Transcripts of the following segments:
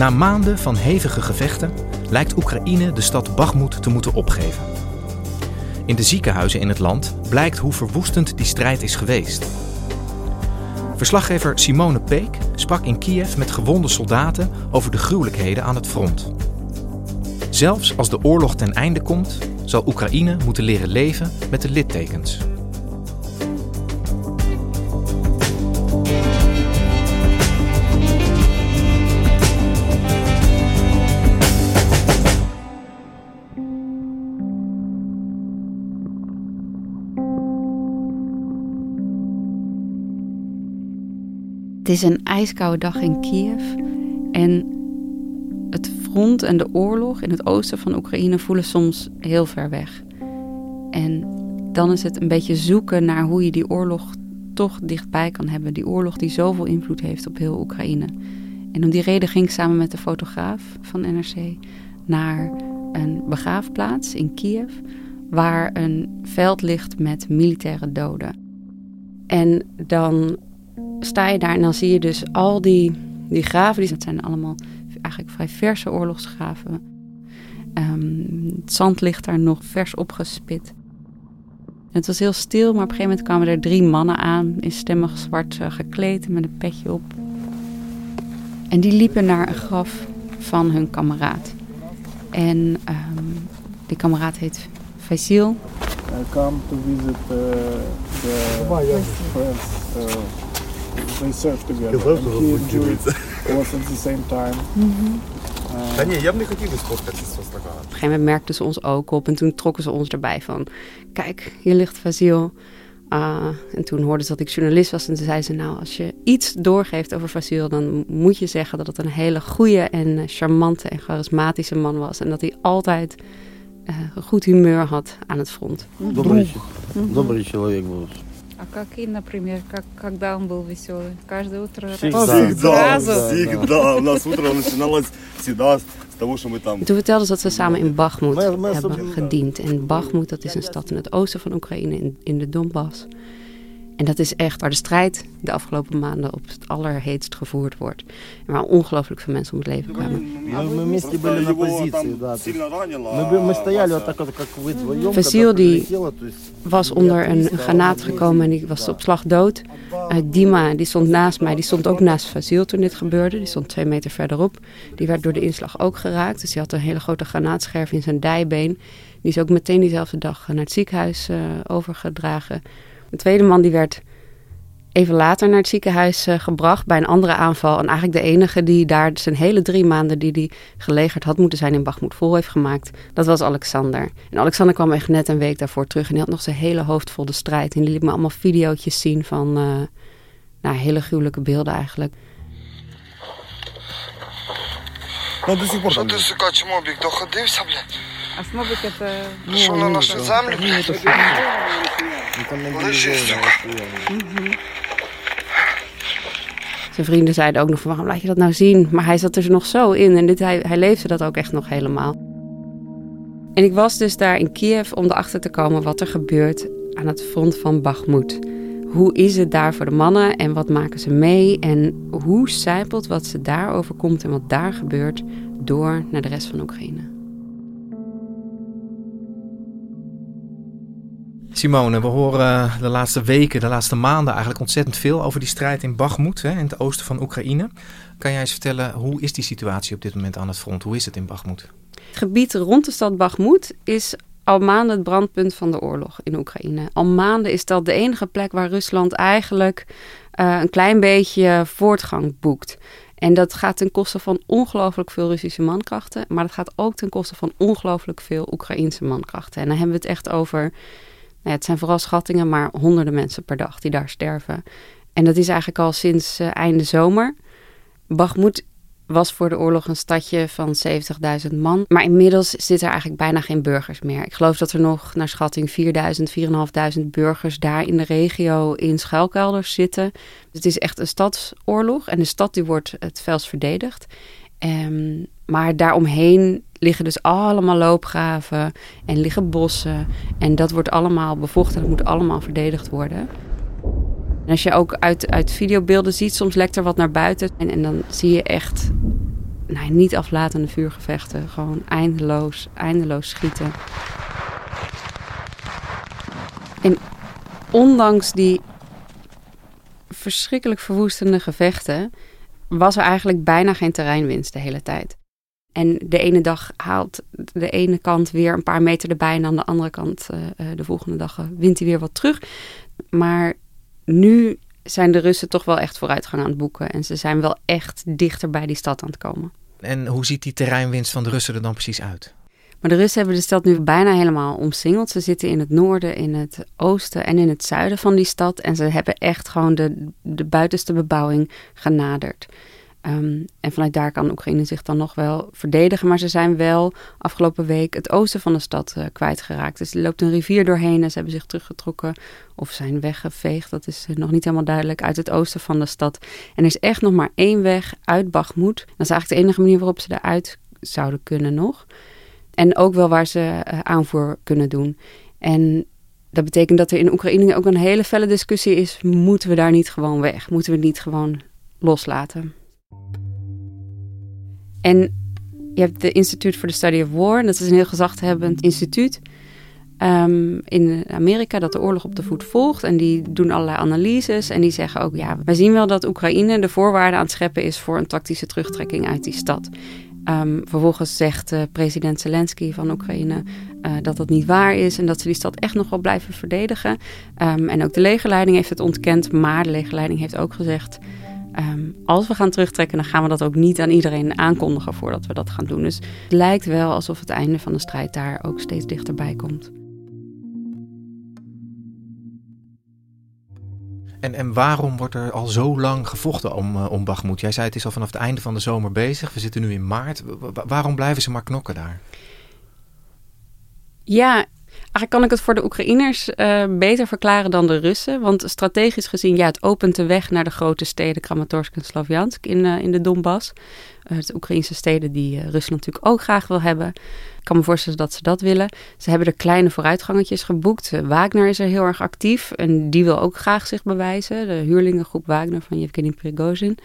Na maanden van hevige gevechten lijkt Oekraïne de stad Bakhmut te moeten opgeven. In de ziekenhuizen in het land blijkt hoe verwoestend die strijd is geweest. Verslaggever Simone Peek sprak in Kiev met gewonde soldaten over de gruwelijkheden aan het front. Zelfs als de oorlog ten einde komt, zal Oekraïne moeten leren leven met de littekens. Is een ijskoude dag in Kiev en het front en de oorlog in het oosten van Oekraïne voelen soms heel ver weg. En dan is het een beetje zoeken naar hoe je die oorlog toch dichtbij kan hebben. Die oorlog die zoveel invloed heeft op heel Oekraïne. En om die reden ging ik samen met de fotograaf van NRC naar een begraafplaats in Kiev, waar een veld ligt met militaire doden. En dan sta je daar en dan zie je dus al die, die graven. Die, dat zijn allemaal eigenlijk vrij verse oorlogsgraven. Ehm, het zand ligt daar nog vers opgespit. Het was heel stil, maar op een gegeven moment kwamen er drie mannen aan, in stemmig zwart uh, gekleed met een petje op. En die liepen naar een graf van hun kameraad. En um, die kameraad heet Faisal. I come to visit uh, the friends. Uh, they serve together. And he and Julie was at the same time. Та ні, я б не хотів би сфоткатися з Востока. Op een gegeven moment merkten ze ons ook op en toen trokken ze ons erbij van... Kijk, hier ligt Fasil. Uh, en toen hoorden ze dat ik journalist was en toen zei ze... Nou, als je iets doorgeeft over Fasil... dan moet je zeggen dat het een hele goede en charmante en charismatische man was. En dat hij altijd uh, goed humeur had aan het front. Добрый, добрый человек был. А как и, например, как, когда он был веселый? Каждое утро Всегда. Всегда, сразу? всегда. У нас утро начиналось всегда с того, что мы там... En toen vertelden ze dat ze samen in Bakhmut Maar- maar- hebben gediend. En Bakhmut, dat is een stad in het oosten van Oekraïne, in, in de Donbass. En dat is echt waar de strijd de afgelopen maanden op het allerheetst gevoerd wordt. En waar ongelooflijk veel mensen om het leven kwamen. Vasil die was onder een granaat gekomen en die was op slag dood. Uh, Dima die stond naast mij, die stond ook naast Vasil toen dit gebeurde. Die stond twee meter verderop. Die werd door de inslag ook geraakt. Dus die had een hele grote granaatscherf in zijn dijbeen. Die is ook meteen diezelfde dag naar het ziekenhuis uh, overgedragen. De tweede man die werd even later naar het ziekenhuis uh, gebracht bij een andere aanval. En eigenlijk de enige die daar zijn hele drie maanden die hij gelegerd had moeten zijn in Bagmoed vol heeft gemaakt. Dat was Alexander. En Alexander kwam echt net een week daarvoor terug. En hij had nog zijn hele hoofd vol de strijd. En die liet me allemaal videootjes zien van uh, nou, hele gruwelijke beelden eigenlijk. Ну, до сих пор Що там ти, есть. сука, чмобік, доходився, блядь? А смобик это... Що на нашу землю, блядь? мы там Лежи, мобилизованы сука. постоянно. Zijn vrienden zeiden ook nog van waarom laat je dat nou zien? Maar hij zat er nog zo in en dit, hij, hij leefde dat ook echt nog helemaal. En ik was dus daar in Kiev om erachter te komen wat er gebeurt aan het front van Bakhmut. Hoe is het daar voor de mannen en wat maken ze mee? En hoe zijpelt wat ze daar overkomt en wat daar gebeurt door naar de rest van Oekraïne? Simone, we horen de laatste weken, de laatste maanden eigenlijk ontzettend veel over die strijd in Bakhmut, in het oosten van Oekraïne. Kan jij eens vertellen, hoe is die situatie op dit moment aan het front? Hoe is het in Bakhmut? Het gebied rond de stad Bakhmut is al maanden het brandpunt van de oorlog in Oekraïne. Al maanden is dat de enige plek waar Rusland eigenlijk uh, een klein beetje voortgang boekt. En dat gaat ten koste van ongelooflijk veel Russische mankrachten. Maar dat gaat ook ten koste van ongelooflijk veel Oekraïnse mankrachten. En dan hebben we het echt over. Nou ja, het zijn vooral schattingen, maar honderden mensen per dag die daar sterven. En dat is eigenlijk al sinds uh, einde zomer. Bakhmut was voor de oorlog een stadje van 70.000 man. Maar inmiddels zitten er eigenlijk bijna geen burgers meer. Ik geloof dat er nog naar schatting 4.000, 4.500 burgers daar in de regio in schuilkelders zitten. Het is echt een stadsoorlog en de stad die wordt het felst verdedigd. Maar daaromheen liggen dus allemaal loopgraven en liggen bossen. En dat wordt allemaal bevochten en dat moet allemaal verdedigd worden. En als je ook uit, uit videobeelden ziet, soms lekt er wat naar buiten. En, en dan zie je echt nou, niet aflatende vuurgevechten. Gewoon eindeloos, eindeloos schieten. En ondanks die verschrikkelijk verwoestende gevechten, was er eigenlijk bijna geen terreinwinst de hele tijd. En de ene dag haalt de ene kant weer een paar meter erbij en aan de andere kant uh, de volgende dag wint hij weer wat terug. Maar nu zijn de Russen toch wel echt vooruitgang aan het boeken. En ze zijn wel echt dichter bij die stad aan het komen. En hoe ziet die terreinwinst van de Russen er dan precies uit? Maar de Russen hebben de stad nu bijna helemaal omsingeld. Ze zitten in het noorden, in het oosten en in het zuiden van die stad. En ze hebben echt gewoon de, de buitenste bebouwing genaderd. Um, en vanuit daar kan Oekraïne zich dan nog wel verdedigen. Maar ze zijn wel afgelopen week het oosten van de stad uh, kwijtgeraakt. Dus er loopt een rivier doorheen en ze hebben zich teruggetrokken of zijn weggeveegd. Dat is nog niet helemaal duidelijk uit het oosten van de stad. En er is echt nog maar één weg uit Bagmoed. Dat is eigenlijk de enige manier waarop ze eruit zouden kunnen nog. En ook wel waar ze uh, aanvoer kunnen doen. En dat betekent dat er in Oekraïne ook een hele felle discussie is: moeten we daar niet gewoon weg? Moeten we niet gewoon loslaten? En je hebt de Institute for the Study of War. Dat is een heel gezaghebbend instituut um, in Amerika dat de oorlog op de voet volgt. En die doen allerlei analyses. En die zeggen ook, ja, wij zien wel dat Oekraïne de voorwaarden aan het scheppen is voor een tactische terugtrekking uit die stad. Um, vervolgens zegt uh, president Zelensky van Oekraïne uh, dat dat niet waar is en dat ze die stad echt nog wel blijven verdedigen. Um, en ook de legerleiding heeft het ontkend, maar de legerleiding heeft ook gezegd Um, als we gaan terugtrekken, dan gaan we dat ook niet aan iedereen aankondigen voordat we dat gaan doen. Dus het lijkt wel alsof het einde van de strijd daar ook steeds dichterbij komt. En, en waarom wordt er al zo lang gevochten om, uh, om Bagmoed? Jij zei het is al vanaf het einde van de zomer bezig. We zitten nu in maart. waarom blijven ze maar knokken daar? Ja, Eigenlijk kan ik het voor de Oekraïners uh, beter verklaren dan de Russen. Want strategisch gezien, ja, het opent de weg naar de grote steden Kramatorsk en Slavjansk in, uh, in de Donbass. Uh, de Oekraïnse steden die Rusland natuurlijk ook graag wil hebben. Ik kan me voorstellen dat ze dat willen. Ze hebben er kleine vooruitgangetjes geboekt. Wagner is er heel erg actief en die wil ook graag zich bewijzen. De huurlingengroep Wagner van Yevgeny Prigozhin.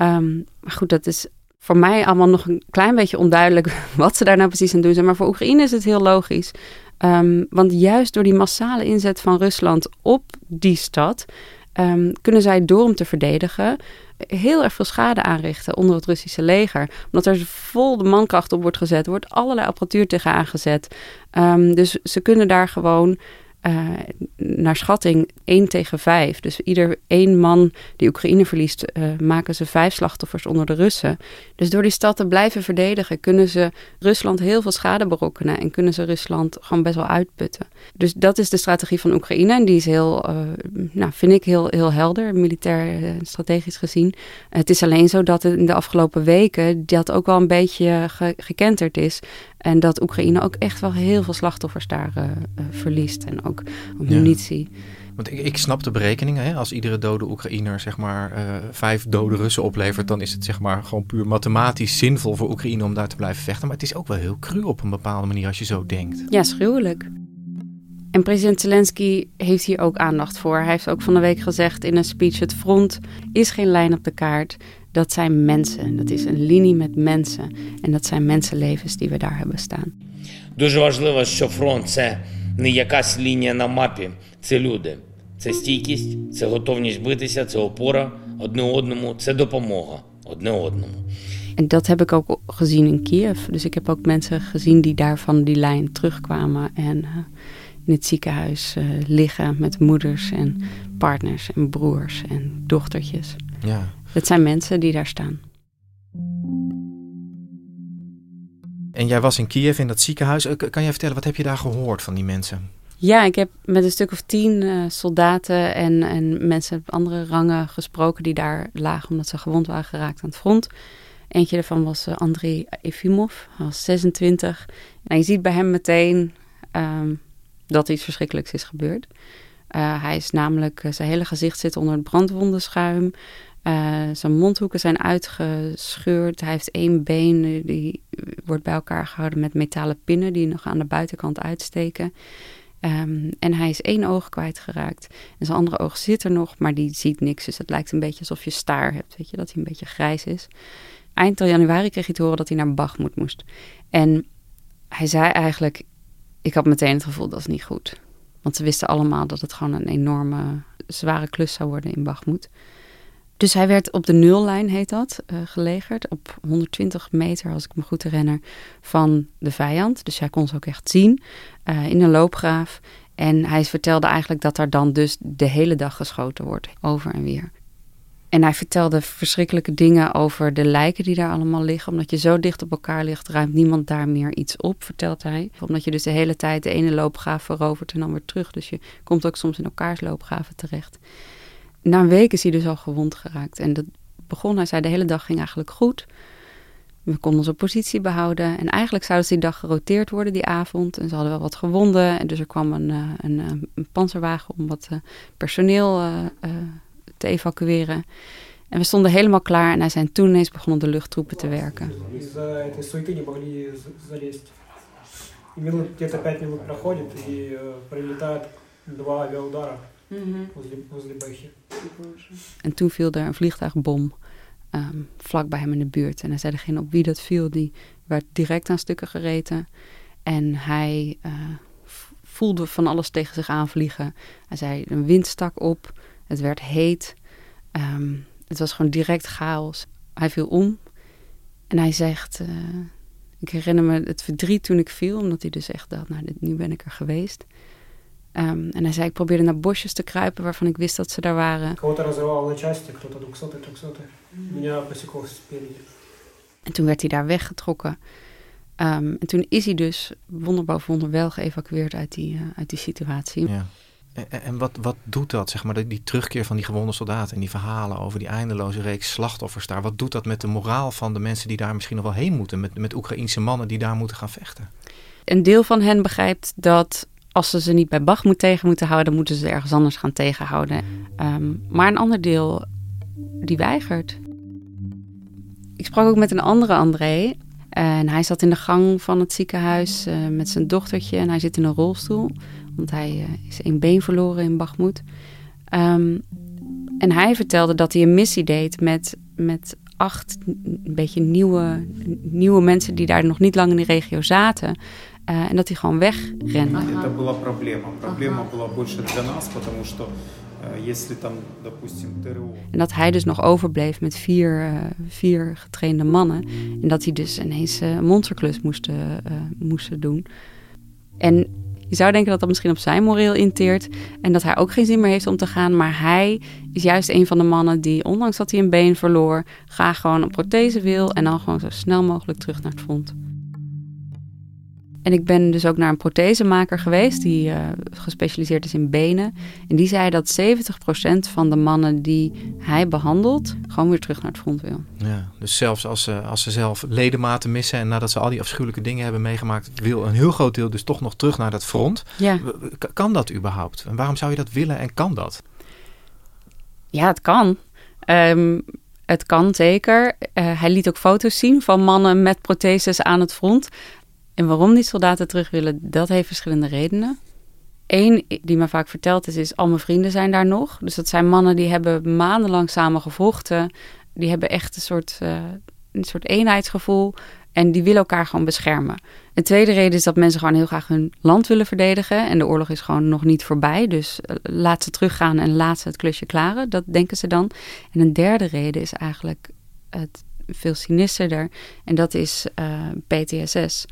Um, maar goed, dat is voor mij allemaal nog een klein beetje onduidelijk wat ze daar nou precies aan doen zijn. Maar voor Oekraïne is het heel logisch. Um, want juist door die massale inzet van Rusland op die stad um, kunnen zij door hem te verdedigen heel erg veel schade aanrichten onder het Russische leger. Omdat er vol de mankracht op wordt gezet, wordt allerlei apparatuur tegen aangezet. Um, dus ze kunnen daar gewoon uh, naar schatting 1 tegen 5. Dus ieder één man die Oekraïne verliest, uh, maken ze vijf slachtoffers onder de Russen. Dus door die stad te blijven verdedigen, kunnen ze Rusland heel veel schade berokkenen en kunnen ze Rusland gewoon best wel uitputten. Dus dat is de strategie van Oekraïne en die is heel, uh, nou, vind ik heel, heel helder, militair strategisch gezien. het is alleen zo dat in de afgelopen weken dat ook wel een beetje ge gekenterd is. En dat Oekraïne ook echt wel heel veel slachtoffers daar uh, uh, verliest. En ook munitie. Ja. Want ik, ik, snap de berekeningen. Hè? Als iedere dode Oekraïner zeg maar uh, vijf dode Russen oplevert, dan is het zeg maar gewoon puur mathematisch zinvol voor Oekraïne om daar te blijven vechten. Maar het is ook wel heel cru op een bepaalde manier als je zo denkt. Ja, schuwelijk. En president Zelensky heeft hier ook aandacht voor. Hij heeft ook van de week gezegd in een speech: het front is geen lijn op de kaart dat zijn mensen. Dat is een linie met mensen. En dat zijn mensenlevens die we daar hebben staan. Дуже важливо, що фронт це не якась лінія на мапі. Це люди, це стійкість, це готовність битися, це опора одне одному, це допомога одне одному. En dat heb ik ook gezien in Kiev. Dus ik heb ook mensen gezien die daar van die lijn terugkwamen en uh, in het ziekenhuis uh, liggen met moeders en partners en broers en dochtertjes. Ja. Dat zijn mensen die daar staan. En jij was in Kiev in dat ziekenhuis. Kan jij vertellen, wat heb je daar gehoord van die mensen? Ja, ik heb met een stuk of tien uh, soldaten en, en mensen op andere rangen gesproken die daar lagen omdat ze gewond waren geraakt aan het front. Eentje daarvan was uh, Andrei Efimov, hij was 26. En je ziet bij hem meteen um, dat iets verschrikkelijks is gebeurd. Uh, hij is namelijk, zijn hele gezicht zit onder het brandwondenschuim. Zijn mondhoeken zijn uitgescheurd. Hij heeft één been, die wordt bij elkaar gehouden met metalen pinnen die nog aan de buitenkant uitsteken. Um, en hij is één oog kwijtgeraakt. En zijn andere oog zit er nog, maar die ziet niks. Dus het lijkt een beetje alsof je staar hebt, weet je, dat hij een beetje grijs is. Eind januari kreeg hij te horen dat hij naar Bachmoed moest. En hij zei eigenlijk, ik had meteen het gevoel dat is niet goed. Want ze wisten allemaal dat het gewoon een enorme, zware klus zou worden in Bachmoed. Dus hij werd op de nullijn, heet dat, uh, gelegerd. Op 120 meter, als ik me goed herinner, van de vijand. Dus hij kon ze ook echt zien uh, in een loopgraaf. En hij vertelde eigenlijk dat er dan dus de hele dag geschoten wordt, over en weer. En hij vertelde verschrikkelijke dingen over de lijken die daar allemaal liggen. Omdat je zo dicht op elkaar ligt, ruimt niemand daar meer iets op, vertelt hij. Omdat je dus de hele tijd de ene loopgraaf verovert en dan weer terug. Dus je komt ook soms in elkaars loopgraven terecht. Na een week is hij dus al gewond geraakt. En dat begon, hij zei, de hele dag ging eigenlijk goed. We konden onze positie behouden. En eigenlijk zouden ze die dag geroteerd worden die avond. En ze hadden wel wat gewonden. En dus er kwam een, een, een panzerwagen om wat personeel uh, uh, te evacueren. En we stonden helemaal klaar. En hij zei, toen ineens begonnen de luchttroepen te werken. En toen viel er een vliegtuigbom um, vlak bij hem in de buurt. En hij zei degene op wie dat viel, die werd direct aan stukken gereten. En hij uh, voelde van alles tegen zich aanvliegen. Hij zei, een wind stak op, het werd heet. Um, het was gewoon direct chaos. Hij viel om en hij zegt... Uh, ik herinner me het verdriet toen ik viel, omdat hij dus echt dacht, nou, dit, nu ben ik er geweest. Um, en hij zei, ik probeerde naar bosjes te kruipen waarvan ik wist dat ze daar waren. En toen werd hij daar weggetrokken. Um, en toen is hij dus wonder boven wonder wel geëvacueerd uit die, uh, uit die situatie. Ja. En, en wat, wat doet dat, zeg maar, die, die terugkeer van die gewonde soldaten en die verhalen over die eindeloze reeks slachtoffers daar? Wat doet dat met de moraal van de mensen die daar misschien nog wel heen moeten? Met, met Oekraïense mannen die daar moeten gaan vechten? Een deel van hen begrijpt dat als ze ze niet bij Bachmoed tegen moeten houden, dan moeten ze ergens anders gaan tegenhouden. Um, maar een ander deel die weigert. Ik sprak ook met een andere André. En hij zat in de gang van het ziekenhuis uh, met zijn dochtertje en hij zit in een rolstoel. Want hij uh, is één been verloren in Bachmoed. Um, en hij vertelde dat hij een missie deed met, met acht een beetje nieuwe, nieuwe mensen die daar nog niet lang in de regio zaten. En dat hij gewoon wegrende. Dat was een probleem. Het probleem was voor ons, en dat hij dus nog overbleef met vier, э, vier getrainde mannen. En dat hij dus ineens eh, een monsterklus moest, eh, eh, moesten doen. En je zou denken dat dat misschien op zijn moreel inteert. En dat hij ook geen zin meer heeft om te gaan. Maar hij is juist een van de mannen die, ondanks dat hij een been verloor, graag gewoon een prothese wil. En dan gewoon zo snel mogelijk terug naar het front. En ik ben dus ook naar een prothesemaker geweest die uh, gespecialiseerd is in benen. En die zei dat 70% van de mannen die hij behandelt gewoon weer terug naar het front wil. Ja, dus zelfs als ze, als ze zelf ledematen missen en nadat ze al die afschuwelijke dingen hebben meegemaakt, wil een heel groot deel dus toch nog terug naar dat front. Ja. Kan dat überhaupt? En waarom zou je dat willen en kan dat? Ja, het kan. Um, het kan zeker. Uh, hij liet ook foto's zien van mannen met protheses aan het front. En waarom die soldaten terug willen, dat heeft verschillende redenen. Eén die me vaak verteld is, is al mijn vrienden zijn daar nog. Dus dat zijn mannen die hebben maandenlang samen gevochten. Die hebben echt een soort, uh, een soort eenheidsgevoel. En die willen elkaar gewoon beschermen. Een tweede reden is dat mensen gewoon heel graag hun land willen verdedigen. En de oorlog is gewoon nog niet voorbij. Dus eh, laat ze teruggaan en laat ze het klusje klaren. Dat denken ze dan. En een derde reden is eigenlijk het veel sinisterder. En dat is uh, PTSS.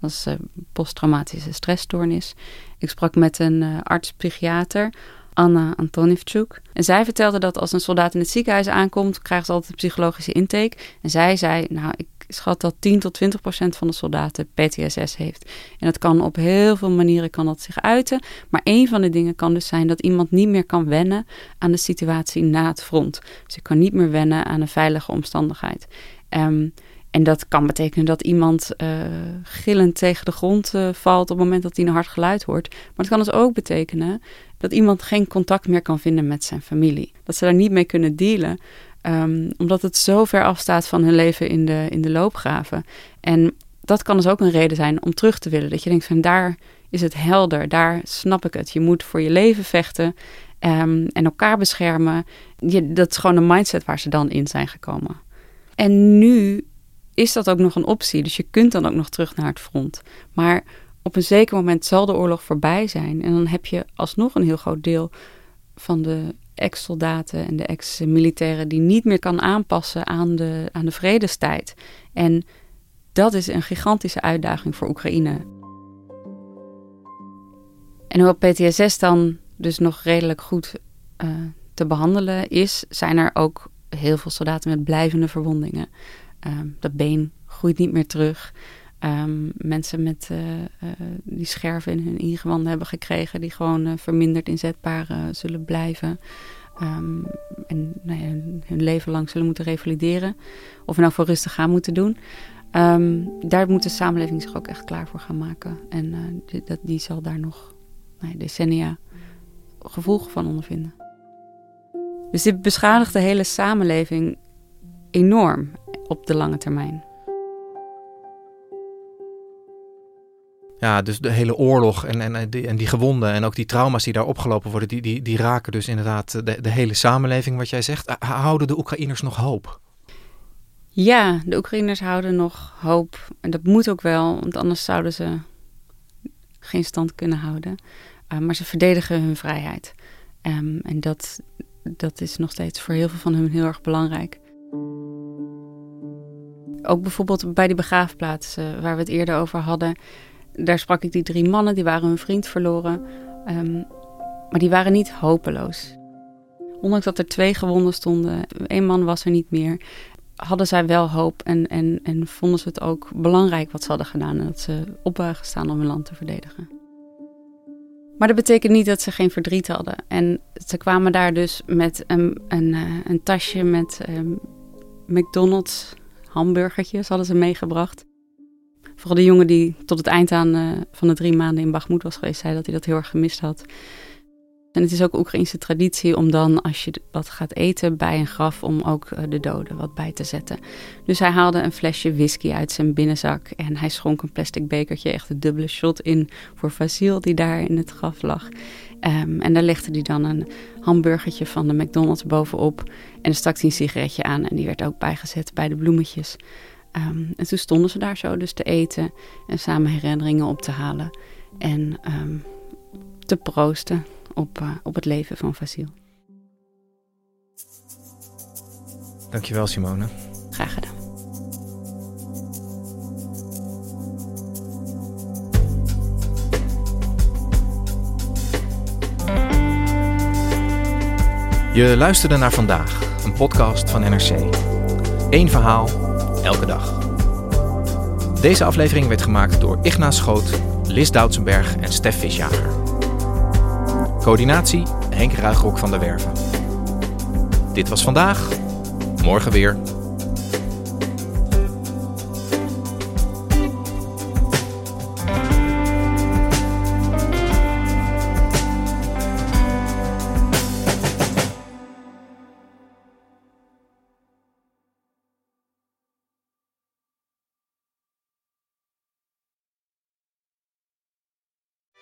Dat is uh, posttraumatische stressstoornis. Ik sprak met een uh, arts-psychiater, Anna Antonivchuk. En zij vertelde dat als een soldaat in het ziekenhuis aankomt, krijgt ze altijd een psychologische intake. En zij zei, nou, ik schat dat 10 tot 20 procent van de soldaten PTSS heeft. En dat kan op heel veel manieren kan dat zich uiten. Maar een van de dingen kan dus zijn dat iemand niet meer kan wennen aan de situatie na het front. Dus je kan niet meer wennen aan een veilige omstandigheid. Um, en dat kan betekenen dat iemand uh, gillend tegen de grond uh, valt op het moment dat hij een hard geluid hoort. Maar het kan dus ook betekenen dat iemand geen contact meer kan vinden met zijn familie. Dat ze daar niet mee kunnen dealen, um, omdat het zo ver afstaat van hun leven in de, in de loopgraven. En dat kan dus ook een reden zijn om terug te willen. Dat je denkt van daar is het helder, daar snap ik het. Je moet voor je leven vechten um, en elkaar beschermen. Je, dat is gewoon een mindset waar ze dan in zijn gekomen. En nu is dat ook nog een optie. Dus je kunt dan ook nog terug naar het front. Maar op een zeker moment zal de oorlog voorbij zijn. En dan heb je alsnog een heel groot deel van de ex-soldaten en de ex-militairen die niet meer kan aanpassen aan de, aan de vredestijd. En dat is een gigantische uitdaging voor Oekraïne. En hoewel PTSS dan dus nog redelijk goed uh, te behandelen is, zijn er ook heel veel soldaten met blijvende verwondingen. Um, dat been groeit niet meer terug. Um, mensen met, uh, uh, die scherven in hun ingewanden hebben gekregen, die gewoon uh, verminderd inzetbaar zullen blijven. Um, en nou hun leven lang zullen moeten revalideren. Of nou voor rustig gaan moeten doen. daar moet de samenleving zich ook echt klaar voor gaan maken. En die, dat, die zal daar nog nou decennia gevolgen van ondervinden. Dus dit beschadigt de hele samenleving enorm op de lange termijn. Ja, dus de hele oorlog en, en, die, en die gewonden en ook die trauma's die daar opgelopen worden, die, die, die raken dus inderdaad de, de hele samenleving, wat jij zegt. Houden de Oekraïners nog hoop? Ja, de Oekraïners houden nog hoop. En dat moet ook wel, want anders zouden ze geen stand kunnen houden. Uh, maar ze verdedigen hun vrijheid. Um, en dat, dat is nog steeds voor heel veel van hen heel erg belangrijk. Ook bijvoorbeeld bij die begraafplaats uh, waar we het eerder over hadden. Daar sprak ik die drie mannen, die waren hun vriend verloren. Um, maar die waren niet hopeloos. Ondanks dat er twee gewonden stonden, één man was er niet meer, hadden zij wel hoop en, en, en vonden ze het ook belangrijk wat ze hadden gedaan en dat ze op waren gestaan om hun land te verdedigen. Maar dat betekent niet dat ze geen verdriet hadden. En ze kwamen daar dus met een, een, uh, een tasje met um, McDonald's hamburgertjes hadden ze meegebracht. Vooral de jongen die tot het eind aan uh, van de drie maanden in Bagmoed was geweest, zei dat hij dat heel erg gemist had. En het is ook Oekraïnse traditie om dan, als je wat gaat eten bij een graf, om ook uh, de doden wat bij te zetten. Dus hij haalde een flesje whisky uit zijn binnenzak en hij schonk een plastic bekertje, echt een dubbele shot in voor Vasil die daar in het graf lag. Um, en daar legde hij dan een hamburgertje van de McDonald's bovenop. En dan stak hij een sigaretje aan en die werd ook bijgezet bij de bloemetjes. Um, en toen stonden ze daar zo dus te eten en samen herinneringen op te halen. En um, te proosten op, uh, op het leven van Vasil. Dankjewel Simone. Graag gedaan. Je luisterde naar vandaag, een podcast van NRC. Eén verhaal, elke dag. Deze aflevering werd gemaakt door Igna Schoot, Lis Doutsenberg en Stef Visjager. Coördinatie Henk Ruigrok van der Werven. Dit was vandaag, morgen weer.